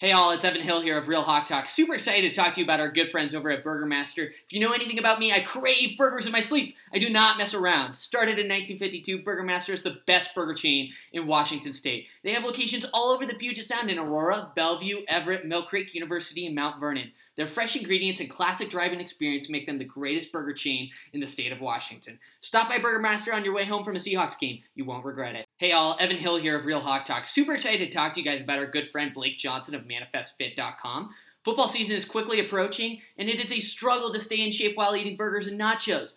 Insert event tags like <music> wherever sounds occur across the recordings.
Hey all, it's Evan Hill here of Real Hawk Talk. Super excited to talk to you about our good friends over at Burger Master. If you know anything about me, I crave burgers in my sleep. I do not mess around. Started in 1952, Burger Master is the best burger chain in Washington State. They have locations all over the Puget Sound in Aurora, Bellevue, Everett, Mill Creek University, and Mount Vernon. Their fresh ingredients and classic driving experience make them the greatest burger chain in the state of Washington. Stop by Burger Master on your way home from a Seahawks game. You won't regret it. Hey all, Evan Hill here of Real Hawk Talk. Super excited to talk to you guys about our good friend Blake Johnson of ManifestFit.com. Football season is quickly approaching, and it is a struggle to stay in shape while eating burgers and nachos.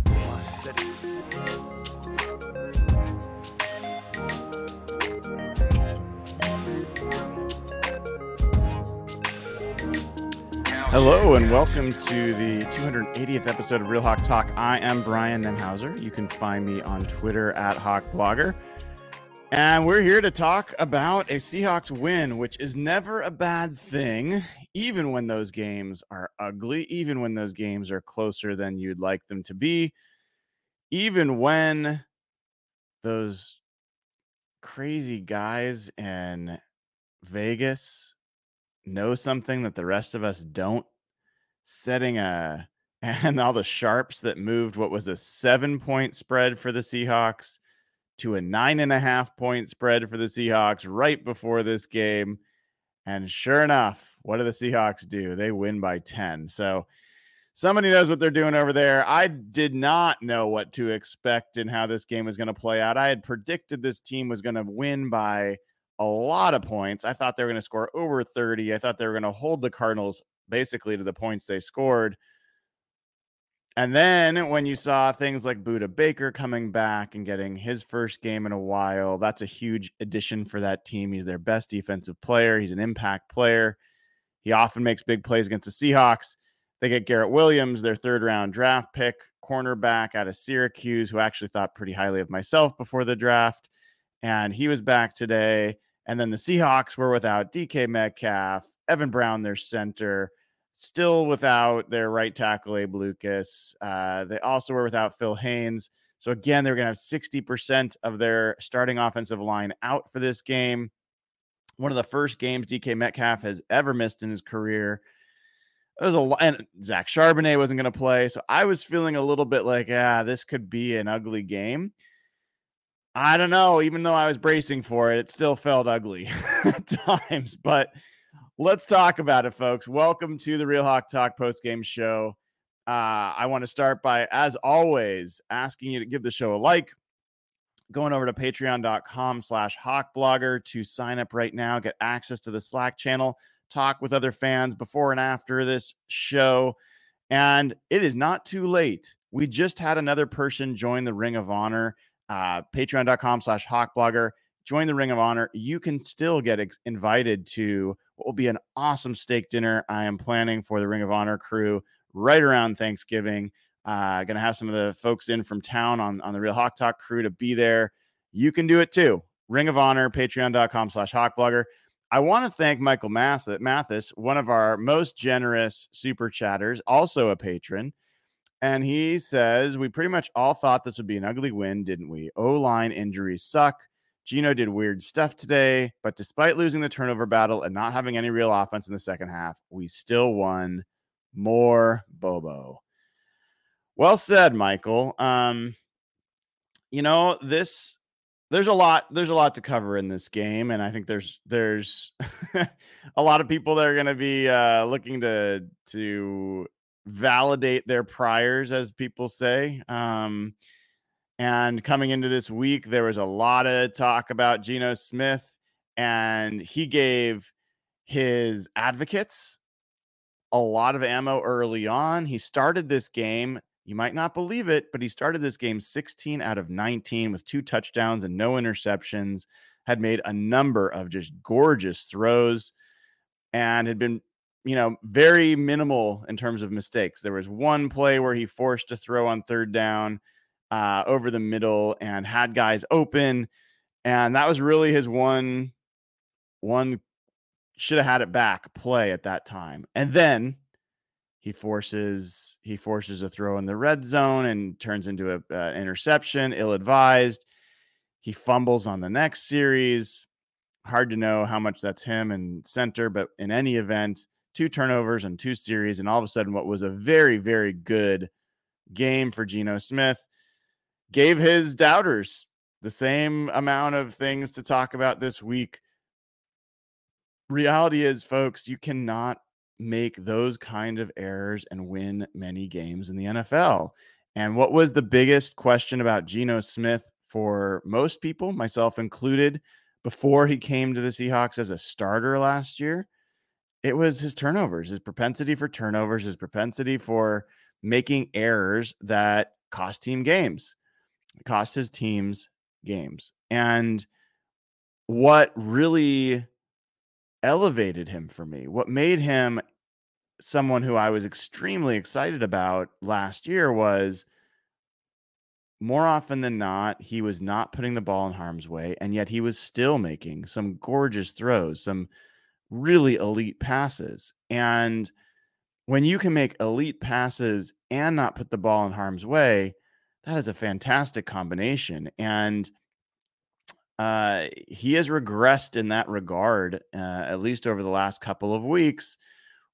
City. Hello and welcome to the 280th episode of Real Hawk Talk. I am Brian Nemhauser. You can find me on Twitter at HawkBlogger. And we're here to talk about a Seahawks win, which is never a bad thing, even when those games are ugly, even when those games are closer than you'd like them to be, even when those crazy guys in Vegas know something that the rest of us don't setting a <laughs> and all the sharps that moved what was a seven point spread for the Seahawks to a nine and a half point spread for the Seahawks right before this game. And sure enough, what do the Seahawks do? They win by 10. So somebody knows what they're doing over there. I did not know what to expect and how this game was going to play out. I had predicted this team was going to win by a lot of points. I thought they were going to score over 30. I thought they were going to hold the Cardinals basically to the points they scored. And then when you saw things like Budda Baker coming back and getting his first game in a while, that's a huge addition for that team. He's their best defensive player, he's an impact player. He often makes big plays against the Seahawks. They get Garrett Williams, their third round draft pick, cornerback out of Syracuse, who actually thought pretty highly of myself before the draft. And he was back today. And then the Seahawks were without DK Metcalf, Evan Brown, their center, still without their right tackle, Abe Lucas. Uh, they also were without Phil Haynes. So again, they're going to have 60% of their starting offensive line out for this game. One of the first games DK Metcalf has ever missed in his career. Was a lot, and Zach Charbonnet wasn't going to play. So I was feeling a little bit like, ah, this could be an ugly game. I don't know. Even though I was bracing for it, it still felt ugly <laughs> at times. But let's talk about it, folks. Welcome to the Real Hawk Talk post game show. Uh, I want to start by, as always, asking you to give the show a like. Going over to patreon.com slash hawkblogger to sign up right now, get access to the Slack channel, talk with other fans before and after this show. And it is not too late. We just had another person join the Ring of Honor uh, patreon.com slash hawkblogger. Join the Ring of Honor. You can still get ex- invited to what will be an awesome steak dinner I am planning for the Ring of Honor crew right around Thanksgiving. Uh, going to have some of the folks in from town on, on the Real Hawk Talk crew to be there. You can do it too. Ring of Honor, patreon.com slash hawkblogger. I want to thank Michael Mathis, one of our most generous super chatters, also a patron. And he says, We pretty much all thought this would be an ugly win, didn't we? O line injuries suck. Geno did weird stuff today, but despite losing the turnover battle and not having any real offense in the second half, we still won. More Bobo. Well said, Michael. Um, you know, this there's a lot there's a lot to cover in this game and i think there's there's <laughs> a lot of people that are going to be uh looking to to validate their priors, as people say. Um, and coming into this week, there was a lot of talk about Geno Smith, and he gave his advocates a lot of ammo early on. He started this game. You might not believe it, but he started this game 16 out of 19 with two touchdowns and no interceptions, had made a number of just gorgeous throws and had been, you know, very minimal in terms of mistakes. There was one play where he forced a throw on third down uh, over the middle and had guys open, and that was really his one one should have had it back play at that time. And then he forces he forces a throw in the red zone and turns into a uh, interception, ill advised. He fumbles on the next series. Hard to know how much that's him and center, but in any event, two turnovers and two series, and all of a sudden, what was a very very good game for Geno Smith gave his doubters the same amount of things to talk about this week. Reality is, folks, you cannot make those kind of errors and win many games in the NFL. And what was the biggest question about Geno Smith for most people, myself included, before he came to the Seahawks as a starter last year? It was his turnovers, his propensity for turnovers, his propensity for making errors that cost team games, cost his teams games. And what really elevated him for me, what made him someone who I was extremely excited about last year was more often than not, he was not putting the ball in harm's way, and yet he was still making some gorgeous throws, some really elite passes. And when you can make elite passes and not put the ball in harm's way, that is a fantastic combination. And uh, he has regressed in that regard, uh, at least over the last couple of weeks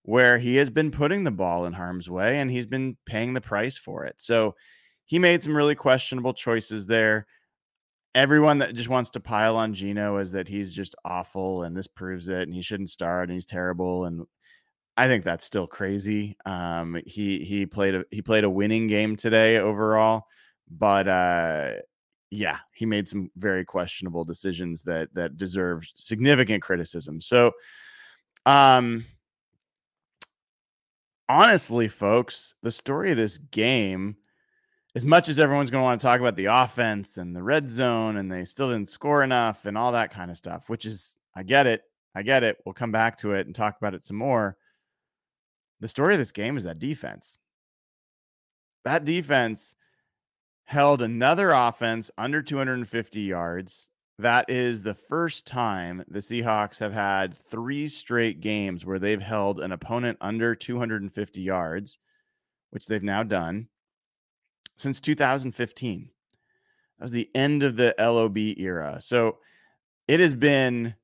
where he has been putting the ball in harm's way and he's been paying the price for it. So he made some really questionable choices there. Everyone that just wants to pile on Geno is that he's just awful and this proves it and he shouldn't start and he's terrible and I think that's still crazy. Um, he he played a he played a winning game today overall, but uh, yeah, he made some very questionable decisions that that deserve significant criticism. So, um, honestly, folks, the story of this game, as much as everyone's going to want to talk about the offense and the red zone and they still didn't score enough and all that kind of stuff, which is, I get it. I get it. We'll come back to it and talk about it some more. The story of this game is that defense. That defense held another offense under 250 yards that is the first time the Seahawks have had three straight games where they've held an opponent under 250 yards, which they've now done since 2015. That was the end of the LOB era. So it has been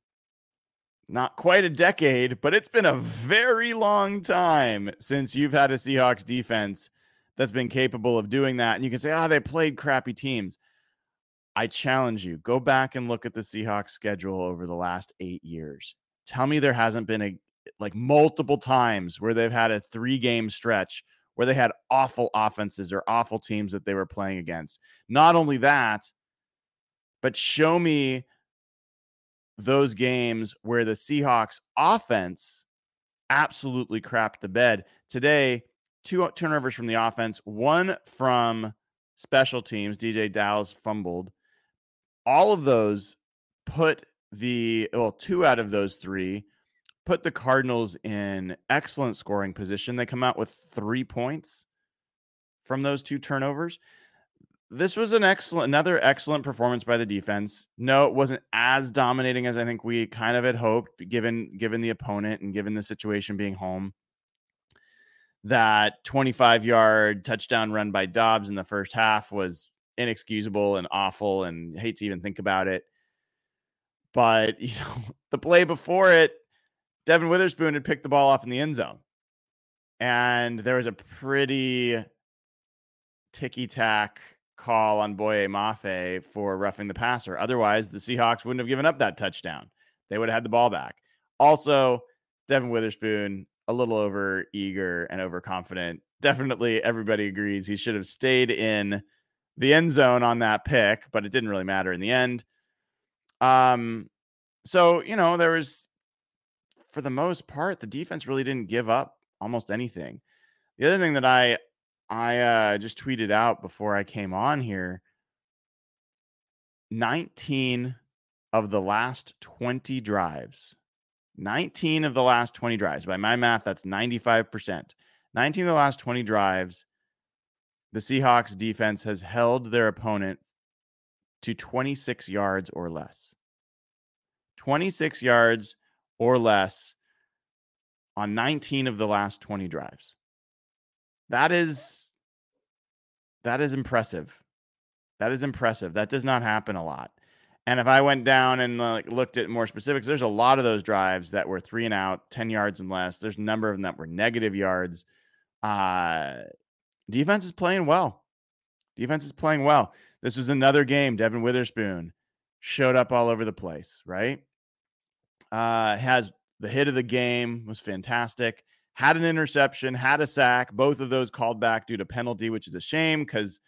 not quite a decade, but it's been a very long time since you've had a Seahawks defense that's been capable of doing that. And you can say, oh, they played crappy teams. I challenge you, go back and look at the Seahawks schedule over the last eight years. Tell me there hasn't been a like multiple times where they've had a three game stretch where they had awful offenses or awful teams that they were playing against. Not only that, but show me those games where the Seahawks offense absolutely crapped the bed. Today, two turnovers from the offense, one from special teams. DeeJay Dallas fumbled all of those put the well, two out of those three put the Cardinals in excellent scoring position. They come out with three points from those two turnovers. This was an excellent, another excellent performance by the defense. No, it wasn't as dominating as I think we kind of had hoped, given given the opponent and given the situation being home. That 25 yard touchdown run by Dobbs in the first half was inexcusable and awful and hate to even think about it. But, <laughs> you know, the play before it, Devon Witherspoon had picked the ball off in the end zone. And there was a pretty ticky tack call on Boye Mafe for roughing the passer. Otherwise, the Seahawks wouldn't have given up that touchdown. They would have had the ball back. Also, Devon Witherspoon, a little over eager and overconfident. Definitely everybody agrees he should have stayed in the end zone on that pick, but it didn't really matter in the end. Um, so you know, there was for the most part, the defense really didn't give up almost anything. The other thing that I I uh, just tweeted out before I came on here 19 of the last 20 drives 19 of the last 20 drives. By my math, that's 95%. 19 of the last 20 drives, the Seahawks defense has held their opponent to 26 yards or less. 26 yards or less on 19 of the last 20 drives. That is that is impressive. That is impressive. That does not happen a lot. And if I went down and like looked at more specifics, there's a lot of those drives that were three and out, 10 yards and less. There's a number of them that were negative yards. Uh defense is playing well. Defense is playing well. This was another game. Devon Witherspoon showed up all over the place, right? Uh has the hit of the game was fantastic. Had an interception, had a sack, both of those called back due to penalty, which is a shame because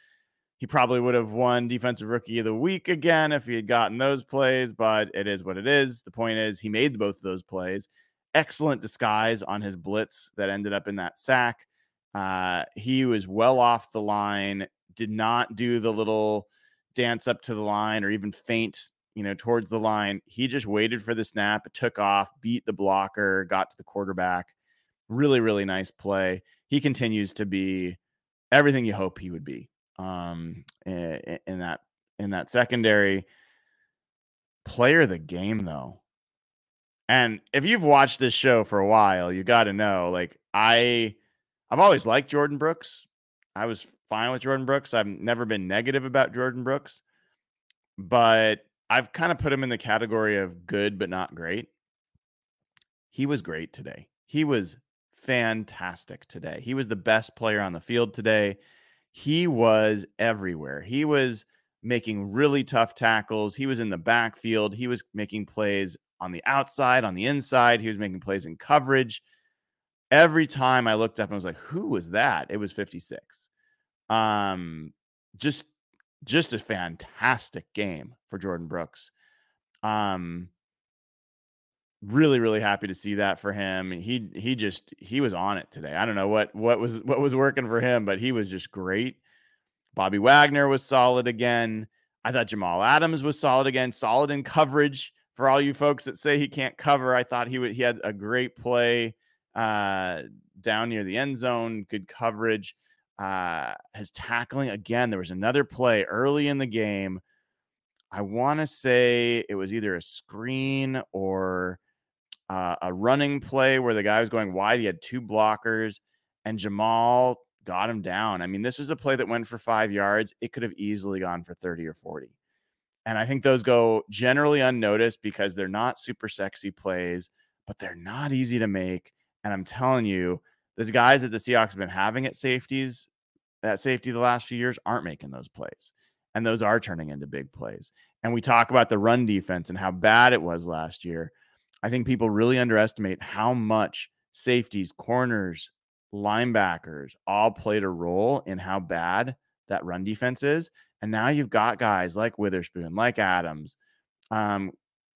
he probably would have won defensive rookie of the week again if he had gotten those plays, but it is what it is. The point is he made both of those plays. Excellent disguise on his blitz that ended up in that sack. Uh, he was well off the line, did not do the little dance up to the line or even faint, you know, towards the line. He just waited for the snap, took off, beat the blocker, got to the quarterback. Really, really nice play. He continues to be everything you hope he would be um, in, in that in that secondary. Player of the game though. And if you've watched this show for a while, you got to know like I I've always liked Jordyn Brooks. I was fine with Jordyn Brooks. I've never been negative about Jordyn Brooks, but I've kind of put him in the category of good but not great. He was great today. He was fantastic today. He was the best player on the field today he was everywhere. He was making really tough tackles. He was in the backfield. He was making plays on the outside, on the inside. He was making plays in coverage. Every time I looked up and was like, who was that? It was 56. Um, just just a fantastic game for Jordyn Brooks. Um, really really happy to see that for him he he just he was on it today i don't know what what was what was working for him but he was just great bobby wagner was solid again i thought jamal adams was solid again solid in coverage for all you folks that say he can't cover i thought he would he had a great play uh down near the end zone good coverage uh his tackling again there was another play early in the game i want to say it was either a screen or uh, a running play where the guy was going wide. He had two blockers, and Jamal got him down. I mean, this was a play that went for five yards. It could have easily gone for 30 or 40. And I think those go generally unnoticed because they're not super sexy plays, but they're not easy to make. And I'm telling you, the guys that the Seahawks have been having at safeties, at safety the last few years, aren't making those plays. And those are turning into big plays. And we talk about the run defense and how bad it was last year. I think people really underestimate how much safeties, corners, linebackers all played a role in how bad that run defense is. And now you've got guys like Witherspoon, like Adams, um,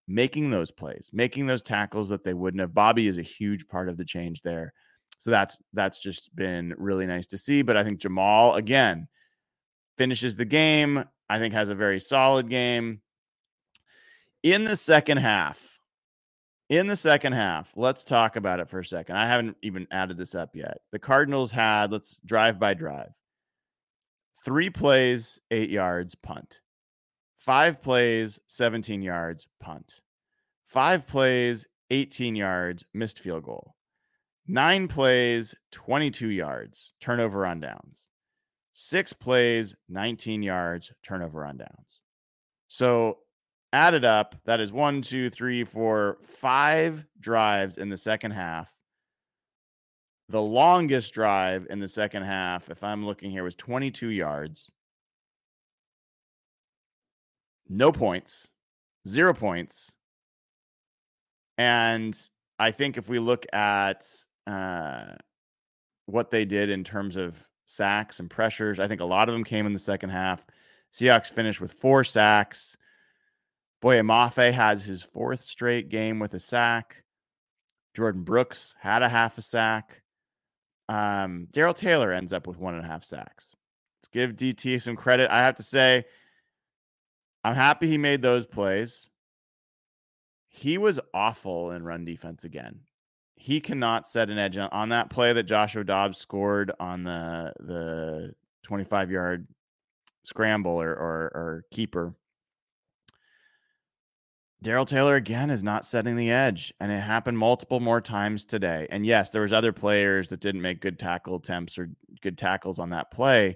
making those plays, making those tackles that they wouldn't have. Bobby is a huge part of the change there. So that's that's just been really nice to see. But I think Jamal again finishes the game. I think has a very solid game. In the second half, in the second half, let's talk about it for a second. I haven't even added this up yet. The Cardinals had, let's drive by drive, three plays, eight yards, punt. Five plays, 17 yards, punt. Five plays, 18 yards, missed field goal. Nine plays, 22 yards, turnover on downs. Six plays, 19 yards, turnover on downs. So added up, that is one, two, three, four, five drives in the second half. The longest drive in the second half, if I'm looking here, was 22 yards. No points, zero points. And I think if we look at uh, what they did in terms of sacks and pressures, I think a lot of them came in the second half. Seahawks finished with four sacks. Boye Mafe has his fourth straight game with a sack. Jordyn Brooks had a half a sack. Um, Darrell Taylor ends up with one and a half sacks. Let's give DT some credit. I have to say, I'm happy he made those plays. he was awful in run defense again. He cannot set an edge on, on that play that Joshua Dobbs scored on the the 25 yard scramble or, or, or keeper. Darrell Taylor again is not setting the edge, and it happened multiple more times today. And yes, there was other players that didn't make good tackle attempts or good tackles on that play.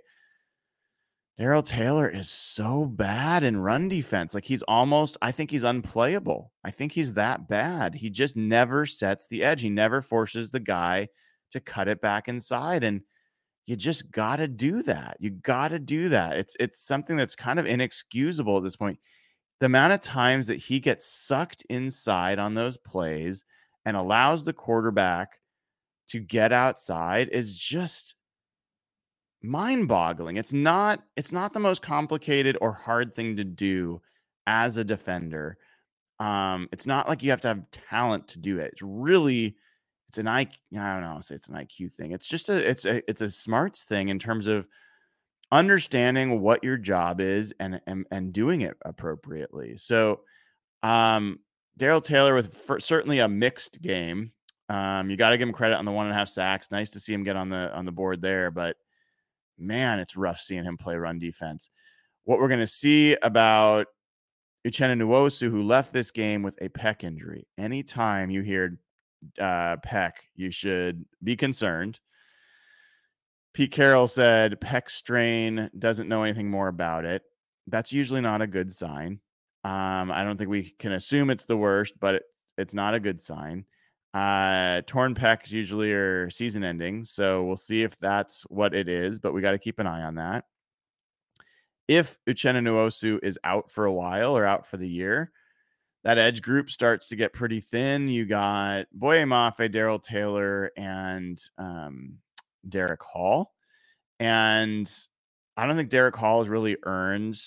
Darrell Taylor is so bad in run defense. Like he's almost, I think he's unplayable. I think he's that bad. He just never sets the edge. He never forces the guy to cut it back inside. And you just gotta do that. You gotta do that. It's it's something that's kind of inexcusable at this point the amount of times that he gets sucked inside on those plays and allows the quarterback to get outside is just mind-boggling. It's not it's not the most complicated or hard thing to do as a defender. Um, it's not like you have to have talent to do it. It's really it's an IQ, I don't know, say it's an IQ thing. It's just a it's a it's a smarts thing in terms of understanding what your job is and and, and doing it appropriately. So, um, Darrell Taylor with for, certainly a mixed game. Um, you got to give him credit on the one and a half sacks. Nice to see him get on the on the board there, but man, it's rough seeing him play run defense. What we're going to see about Uchenna Nwosu, who left this game with a pec injury. Anytime you hear uh, pec, you should be concerned. Pete Carroll said pec strain doesn't know anything more about it. That's usually not a good sign. Um, I don't think we can assume it's the worst, but it, it's not a good sign. Uh, torn pecs usually are season ending, so we'll see if that's what it is, but we got to keep an eye on that. If Uchenna Nwosu is out for a while or out for the year, that edge group starts to get pretty thin. You got Boye Mafe, Darrell Taylor, and um, Derick Hall. And I don't think Derick Hall has really earned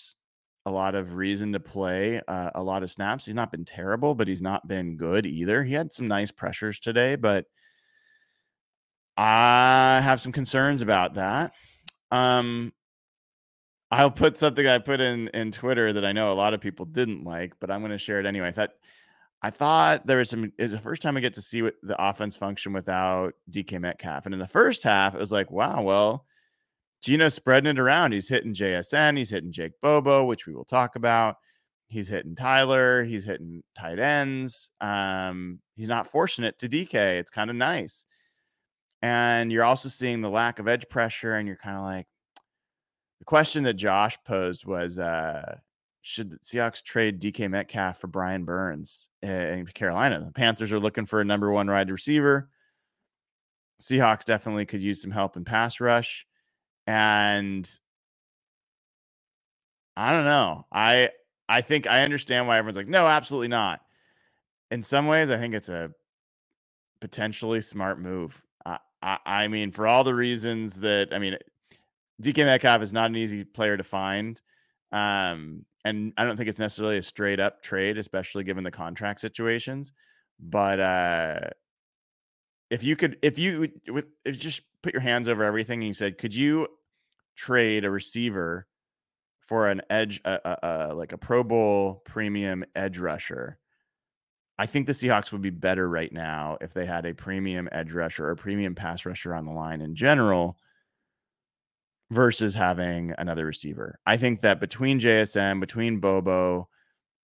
a lot of reason to play uh, a lot of snaps. He's not been terrible, but he's not been good either. He had some nice pressures today, but I have some concerns about that. Um, I'll put something I put in in Twitter that I know a lot of people didn't like, but I'm going to share it anyway. I thought I thought there was some. It's the first time I get to see what the offense function without DK Metcalf. And in the first half, it was like, wow, well, Geno's spreading it around. He's hitting JSN. He's hitting Jake Bobo, which we will talk about. He's hitting Tyler. He's hitting tight ends. Um, he's not forcing it to DK. It's kind of nice. And you're also seeing the lack of edge pressure, and you're kind of like, the question that Josh posed was, uh, should the Seahawks trade DK Metcalf for Brian Burns in Carolina? The Panthers are looking for a number one wide receiver. Seahawks definitely could use some help in pass rush. And I don't know. I I think I understand why everyone's like, no, absolutely not. In some ways, I think it's a potentially smart move. I, I, I mean, for all the reasons that I mean, DK Metcalf is not an easy player to find. Um, and I don't think it's necessarily a straight up trade, especially given the contract situations. But uh, if you could, if you with if you just put your hands over everything and you said, could you trade a receiver for an edge, uh, like a Pro Bowl premium edge rusher? I think the Seahawks would be better right now if they had a premium edge rusher or premium pass rusher on the line in general versus having another receiver. I think that between JSN, between Bobo,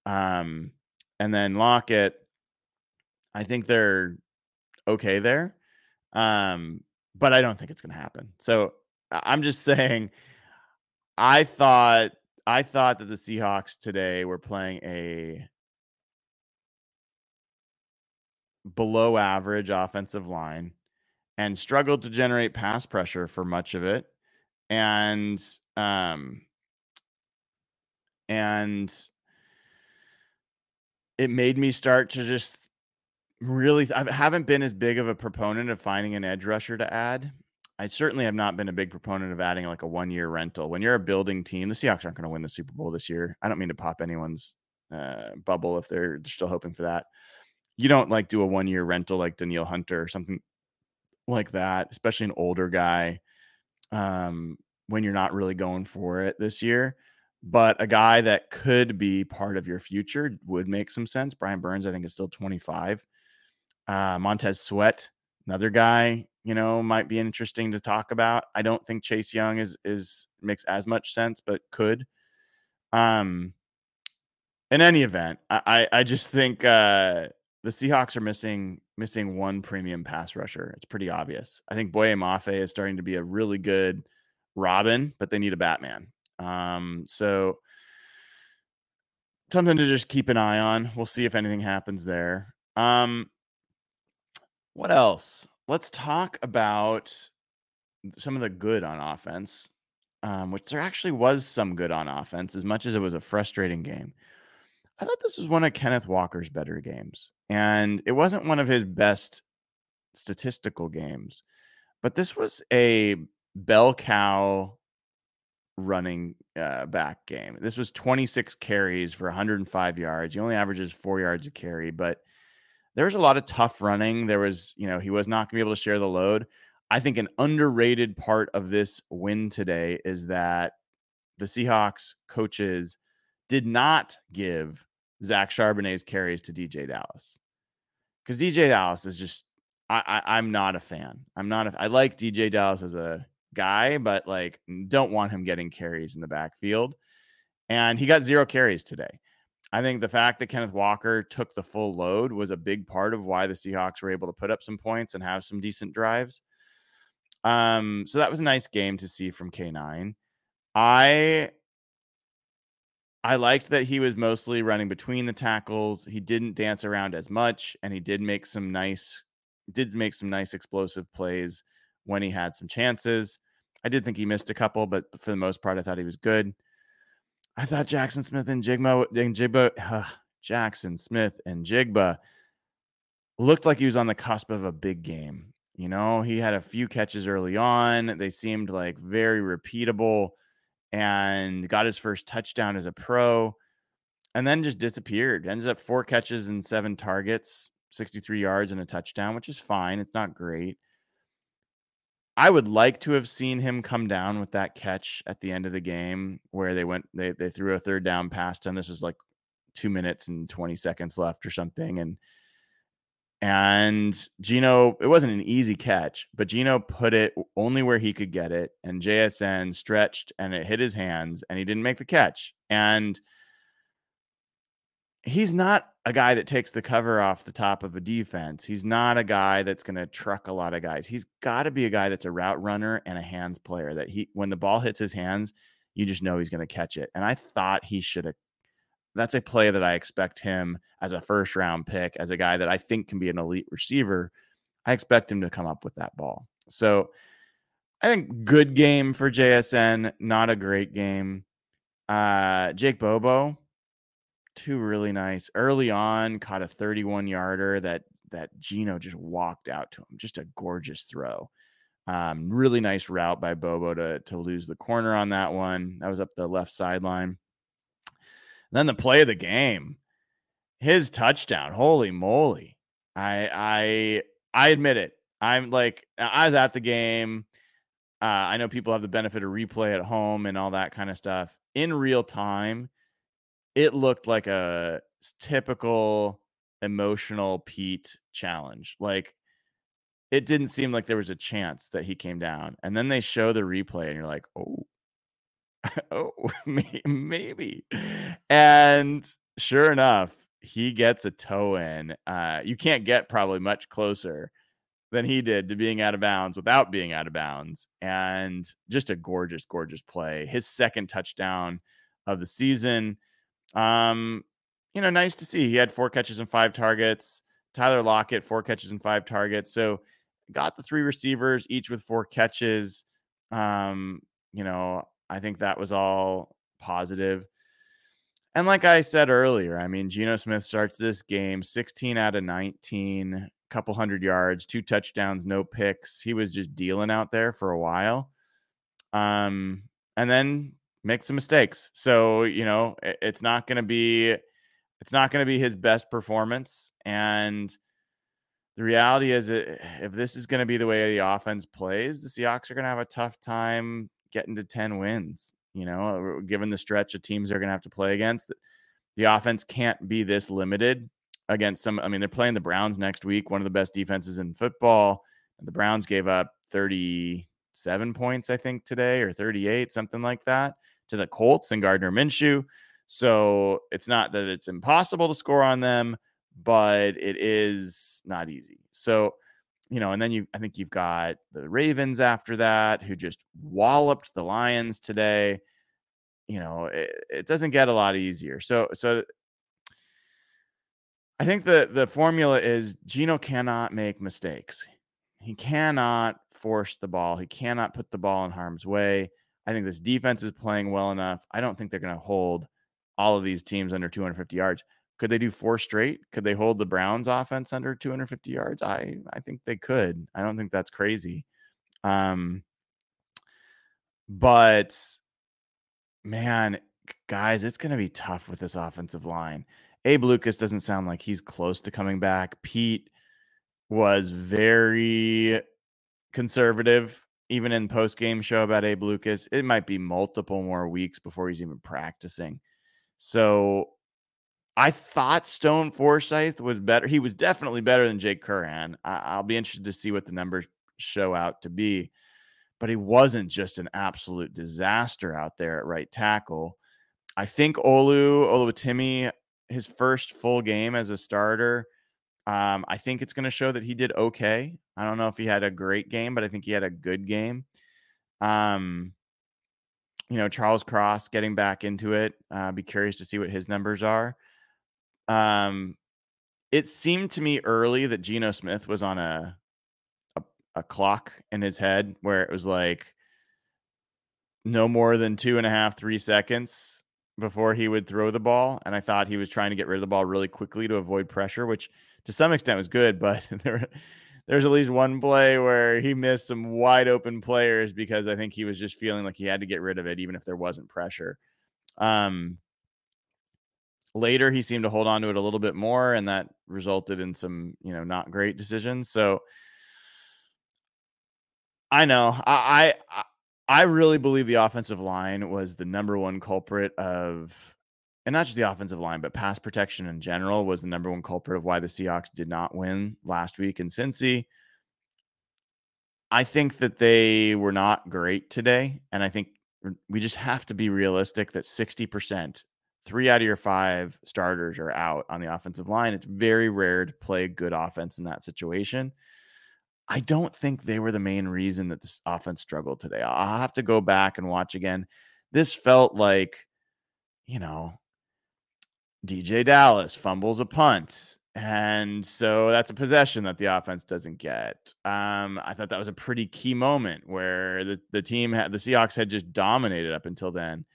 um, and then Lockett, I think they're okay there. Um, but I don't think it's going to happen. So I'm just <laughs> saying, I thought I thought that the Seahawks today were playing a below average offensive line and struggled to generate pass pressure for much of it and um and it made me start to just really I haven't been as big of a proponent of finding an edge rusher to add. I certainly have not been a big proponent of adding like a one year rental. When you're a building team, the Seahawks aren't going to win the Super Bowl this year. I don't mean to pop anyone's uh, bubble if they're still hoping for that. You don't like do a one year rental like Danielle Hunter or something like that, especially an older guy um, when you're not really going for it this year. but a guy that could be part of your future would make some sense. Brian Burns, I think, is still 25. Uh, Montez Sweat, another guy, you know, might be interesting to talk about. I don't think Chase Young is is makes as much sense, but could. Um, in any event, I I just think uh, the Seahawks are missing missing one premium pass rusher. It's pretty obvious. I think Boye Mafe is starting to be a really good Robin, but they need a Batman. Um, so something to just keep an eye on. We'll see if anything happens there. Um, what else? Let's talk about some of the good on offense, um, which there actually was some good on offense, as much as it was a frustrating game. I thought this was one of Kenneth Walker's better games, and it wasn't one of his best statistical games, but this was a bell cow running uh, back game. This was 26 carries for 105 yards. He only averages four yards a carry, but there was a lot of tough running. There was, you know, he was not going to be able to share the load. I think an underrated part of this win today is that the Seahawks coaches did not give Zach Charbonnet's carries to DeeJay Dallas because DeeJay Dallas is just I, I am not a fan. I'm not. A, I like DeeJay Dallas as a guy, but like don't want him getting carries in the backfield. And he got zero carries today. I think the fact that Kenneth Walker took the full load was a big part of why the Seahawks were able to put up some points and have some decent drives. Um, so that was a nice game to see from K9. I I liked that he was mostly running between the tackles. He didn't dance around as much, and he did make some nice did make some nice explosive plays when he had some chances. I did think he missed a couple, but for the most part, I thought he was good. I thought Jaxon Smith-Njigba and Jigba uh, Jaxon Smith and Jigba looked like he was on the cusp of a big game. You know, he had a few catches early on. They seemed like very repeatable and got his first touchdown as a pro and then just disappeared. Ends up four catches and seven targets, 63 yards and a touchdown, which is fine. It's not great. I would like to have seen him come down with that catch at the end of the game where they went they they threw a third down past him. This was like 2 minutes and 20 seconds left or something and and Geno, it wasn't an easy catch, but Geno put it only where he could get it and JSN stretched and it hit his hands and he didn't make the catch. And he's not a guy that takes the cover off the top of a defense. He's not a guy that's going to truck a lot of guys. He's got to be a guy that's a route runner and a hands player that he when the ball hits his hands, you just know he's going to catch it. And I thought he should have that's a play that I expect him as a first round pick, as a guy that I think can be an elite receiver. I expect him to come up with that ball. So I think good game for JSN, not a great game. Uh Jake Bobo, two really nice early on caught a 31 yarder that that Geno just walked out to him just a gorgeous throw. Um, really nice route by Bobo to to lose the corner on that one. That was up the left sideline. Then the play of the game his touchdown holy moly. I I I admit it I'm like I was at the game. Uh, I know people have the benefit of replay at home and all that kind of stuff. In real time it looked like a typical emotional Pete challenge. Like it didn't seem like there was a chance that he came down. And then they show the replay and you're like, "Oh. <laughs> oh, <laughs> maybe." And sure enough, he gets a toe in. Uh, you can't get probably much closer than he did to being out of bounds without being out of bounds. And just a gorgeous, gorgeous play. His second touchdown of the season. Um, you know, nice to see. He had four catches and five targets. Tyler Lockett, four catches and five targets. So got the three receivers, each with four catches. Um, you know, I think that was all positive. And like I said earlier, I mean, Geno Smith starts this game 16 out of 19, couple hundred yards, two touchdowns, no picks. He was just dealing out there for a while. Um, and then make some mistakes. So, you know, it's not going to be it's not going to be his best performance and the reality is if this is going to be the way the offense plays, the Seahawks are going to have a tough time getting to 10 wins. You know, given the stretch of teams they're going to have to play against, the offense can't be this limited against some. I mean, they're playing the Browns next week, one of the best defenses in football. And The Browns gave up 37 points, I think, today or 38, something like that, to the Colts and Gardner Minshew. So it's not that it's impossible to score on them, but it is not easy. So, you know, and then you, I think you've got the Ravens after that who just walloped the Lions today. You know, it, it doesn't get a lot easier. So, so I think the the formula is Geno cannot make mistakes. He cannot force the ball. He cannot put the ball in harm's way. I think this defense is playing well enough. I don't think they're going to hold all of these teams under 250 yards. Could they do four straight? Could they hold the Browns offense under 250 yards? I I think they could. I don't think that's crazy. Um but man, guys, it's going to be tough with this offensive line. Abe Lucas doesn't sound like he's close to coming back. Pete was very conservative, even in post game show about Abe Lucas. It might be multiple more weeks before he's even practicing. So I thought Stone Forsythe was better. He was definitely better than Jake Curhan. I- will be interested to see what the numbers show out to be. But he wasn't just an absolute disaster out there at right tackle. I think Olu Oluwatimi, his first full game as a starter, um, I think it's going to show that he did okay. I don't know if he had a great game, but I think he had a good game. Um, you know, Charles Cross getting back into it. Uh, be curious to see what his numbers are. Um, it seemed to me early that Geno Smith was on a, a a clock in his head where it was like no more than two and a half, three seconds before he would throw the ball. And I thought he was trying to get rid of the ball really quickly to avoid pressure, which to some extent was good, but <laughs> there there's at least one play where he missed some wide open players because I think he was just feeling like he had to get rid of it, even if there wasn't pressure. Um, later, he seemed to hold on to it a little bit more, and that resulted in some, you know, not great decisions. So I know I, I I really believe the offensive line was the number one culprit of and not just the offensive line, but pass protection in general was the number one culprit of why the Seahawks did not win last week in Cincy. I think that they were not great today. And I think we just have to be realistic that 60%, three out of your five starters are out on the offensive line. It's very rare to play a good offense in that situation. I don't think they were the main reason that this offense struggled today. I'll have to go back and watch again. This felt like, you know, DeeJay Dallas fumbles a punt. And so that's a possession that the offense doesn't get. Um, I thought that was a pretty key moment where the, the team had the Seahawks had just dominated up until then.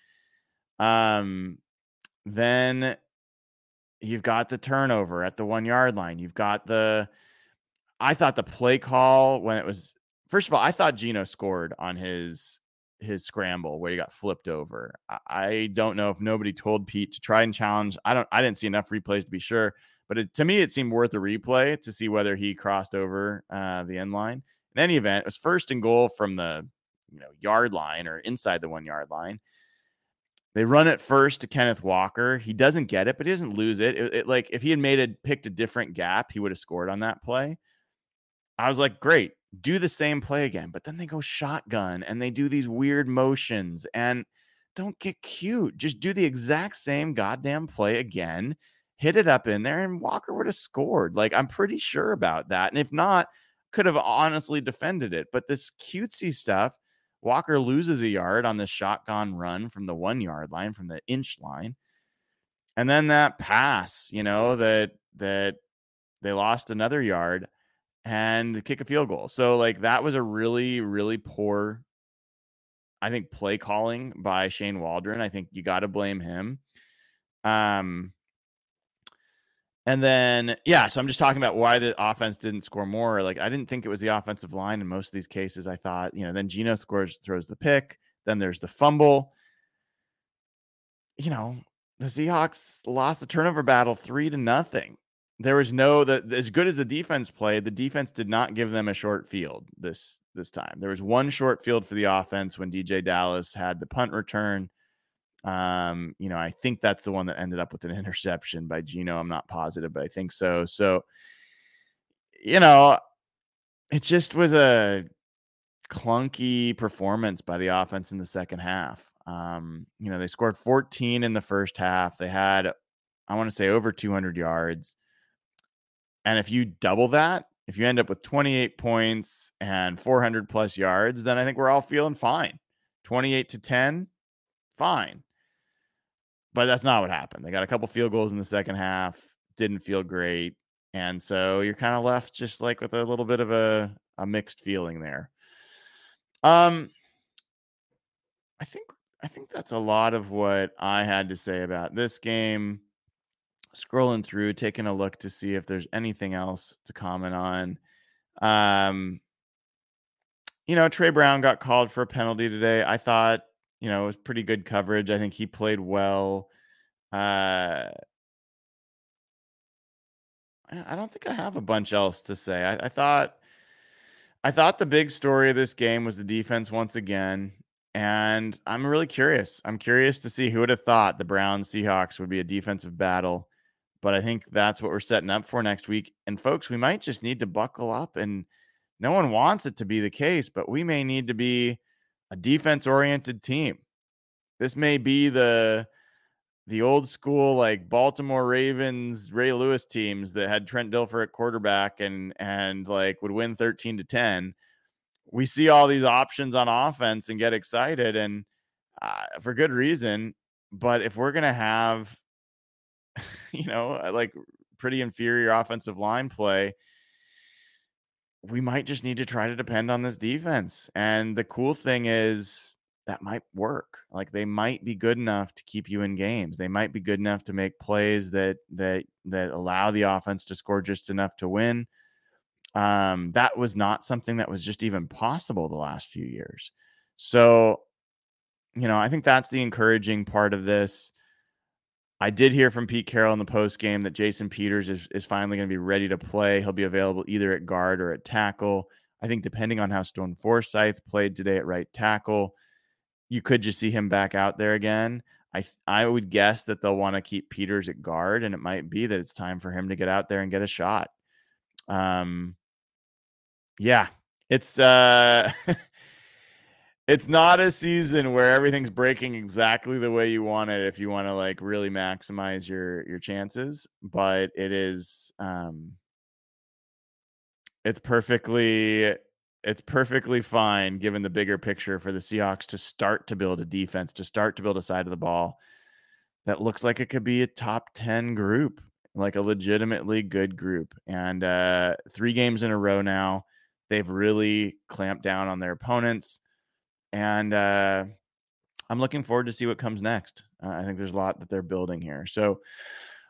Um, then you've got the turnover at the one yard line. You've got the, I thought the play call when it was, first of all, I thought Geno scored on his his scramble where he got flipped over. I don't know if nobody told Pete to try and challenge. I don't. I didn't see enough replays to be sure, but it, to me, it seemed worth a replay to see whether he crossed over uh, the end line. In any event, it was first and goal from the you know yard line or inside the one yard line. They run it first to Kenneth Walker. He doesn't get it, but he doesn't lose it. It, it. Like if he had made it picked a different gap, he would have scored on that play. I was like, great, do the same play again. But then they go shotgun and they do these weird motions and don't get cute. Just do the exact same goddamn play again, hit it up in there, and Walker would have scored. Like, I'm pretty sure about that. And if not, could have honestly defended it. But this cutesy stuff, Walker loses a yard on the shotgun run from the one yard line, from the inch line. And then that pass, you know, that that they lost another yard and kick a field goal. So like that was a really really poor I think play calling by Shane Waldron. I think you got to blame him. Um and then yeah, so I'm just talking about why the offense didn't score more. Like I didn't think it was the offensive line in most of these cases. I thought, you know, then Geno scores throws the pick, then there's the fumble. You know, the Seahawks lost the turnover battle 3 to nothing. There was no that as good as the defense played, the defense did not give them a short field this this time. There was one short field for the offense when DeeJay Dallas had the punt return. Um, you know, I think that's the one that ended up with an <laughs> interception by Geno. I'm not positive, but I think so. So, you know, it just was a clunky performance by the offense in the second half. Um, you know, they scored 14 in the first half. They had, I want to say, over 200 yards. And if you double that, if you end up with 28 points and 400 plus yards, then I think we're all feeling fine. 28 to 10, fine. But that's not what happened. They got a couple field goals in the second half, didn't feel great. And so you're kind of left just like with a little bit of a, a mixed feeling there. Um I think I think that's a lot of what I had to say about this game scrolling through, taking a look to see if there's anything else to comment on. Um, you know, Tre Brown got called for a penalty today. I thought, you know, it was pretty good coverage. I think he played well. Uh, I don't think I have a bunch else to say. I, I thought, I thought the big story of this game was the defense once again. And I'm really curious. I'm curious to see who would have thought the Browns Seahawks would be a defensive battle but I think that's what we're setting up for next week. And folks, we might just need to buckle up and no one wants it to be the case, but we may need to be a defense oriented team. This may be the the old school like Baltimore Ravens Ray Lewis teams that had Trent Dilfer at quarterback and and like would win 13 to 10. We see all these options on offense and get excited and uh, for good reason, but if we're going to have <laughs> you know, uh, like pretty inferior offensive line play, we might just need to try to depend on this defense. And the cool thing is that might work. Like they might be good enough to keep you in games. They might be good enough to make plays that that that allow the offense to score just enough to win. Um, that was not something that was just even possible the last few years. So, you know, I think that's the encouraging part of this. I did hear from Pete Carroll in the post game that Jason Peters is, is finally going to be ready to play. He'll be available either at guard or at tackle. I think depending on how Stone Forsythe played today at right tackle, you could just see him back out there again. I I would guess that they'll want to keep Peters at guard, and it might be that it's time for him to get out there and get a shot. Um, yeah, it's uh <laughs> it's not a season where everything's breaking exactly the way you want it if you want to like really maximize your your chances but it is um it's perfectly it's perfectly fine given the bigger picture for the Seahawks to start to build a defense to start to build a side of the ball that looks like it could be a top 10 group like a legitimately good group. And uh 3 games in a row now they've really clamped down on their opponents and uh, I'm looking forward to see what comes next. Uh, I think there's a lot that they're building here. So,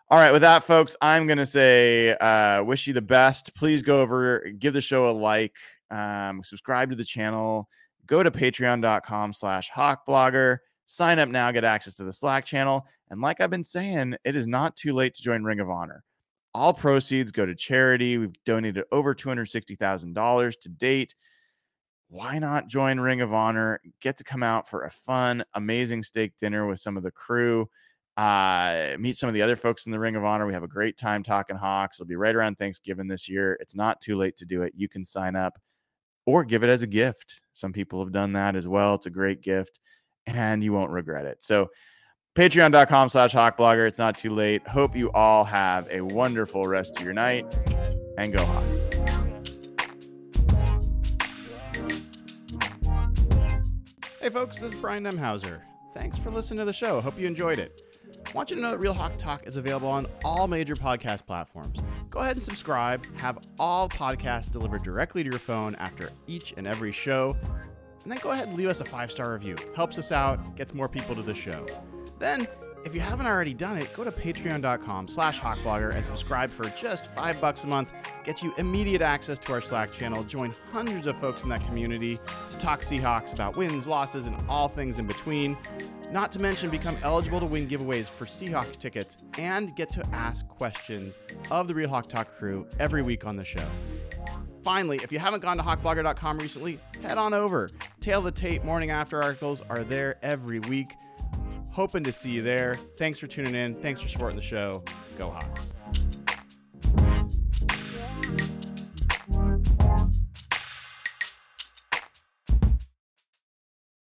all right, with that, folks, I'm gonna say uh, wish you the best. Please go over, give the show a like, um, subscribe to the channel, go to Patreon.com/slash HawkBlogger. Sign up now, get access to the Slack channel, and like I've been saying, it is not too late to join Ring of Honor. All proceeds go to charity. We've donated over $260,000 to date why not join Ring of Honor? Get to come out for a fun, amazing steak dinner with some of the crew. Uh, meet some of the other folks in the Ring of Honor. We have a great time talking Hawks. It'll be right around Thanksgiving this year. It's not too late to do it. You can sign up or give it as a gift. Some people have done that as well. It's a great gift and you won't regret it. So, patreon.com slash hawkblogger. It's not too late. Hope you all have a wonderful rest of your night and go Hawks. Hey folks, this is Brian Nemhauser. Thanks for listening to the show. Hope you enjoyed it. Want you to know that Real Hawk Talk is available on all major podcast platforms. Go ahead and subscribe. Have all podcasts delivered directly to your phone after each and every show. And then go ahead and leave us a five star review. Helps us out, gets more people to the show. Then if you haven't already done it, go to patreon.com slash hawkblogger and subscribe for just five bucks a month. Get you immediate access to our Slack channel, join hundreds of folks in that community to talk Seahawks about wins, losses, and all things in between. Not to mention, become eligible to win giveaways for Seahawks tickets and get to ask questions of the Real Hawk Talk crew every week on the show. Finally, if you haven't gone to hawkblogger.com recently, head on over. Tail the Tape morning after articles are there every week. Hoping to see you there. Thanks for tuning in. Thanks for supporting the show. Go Hawks.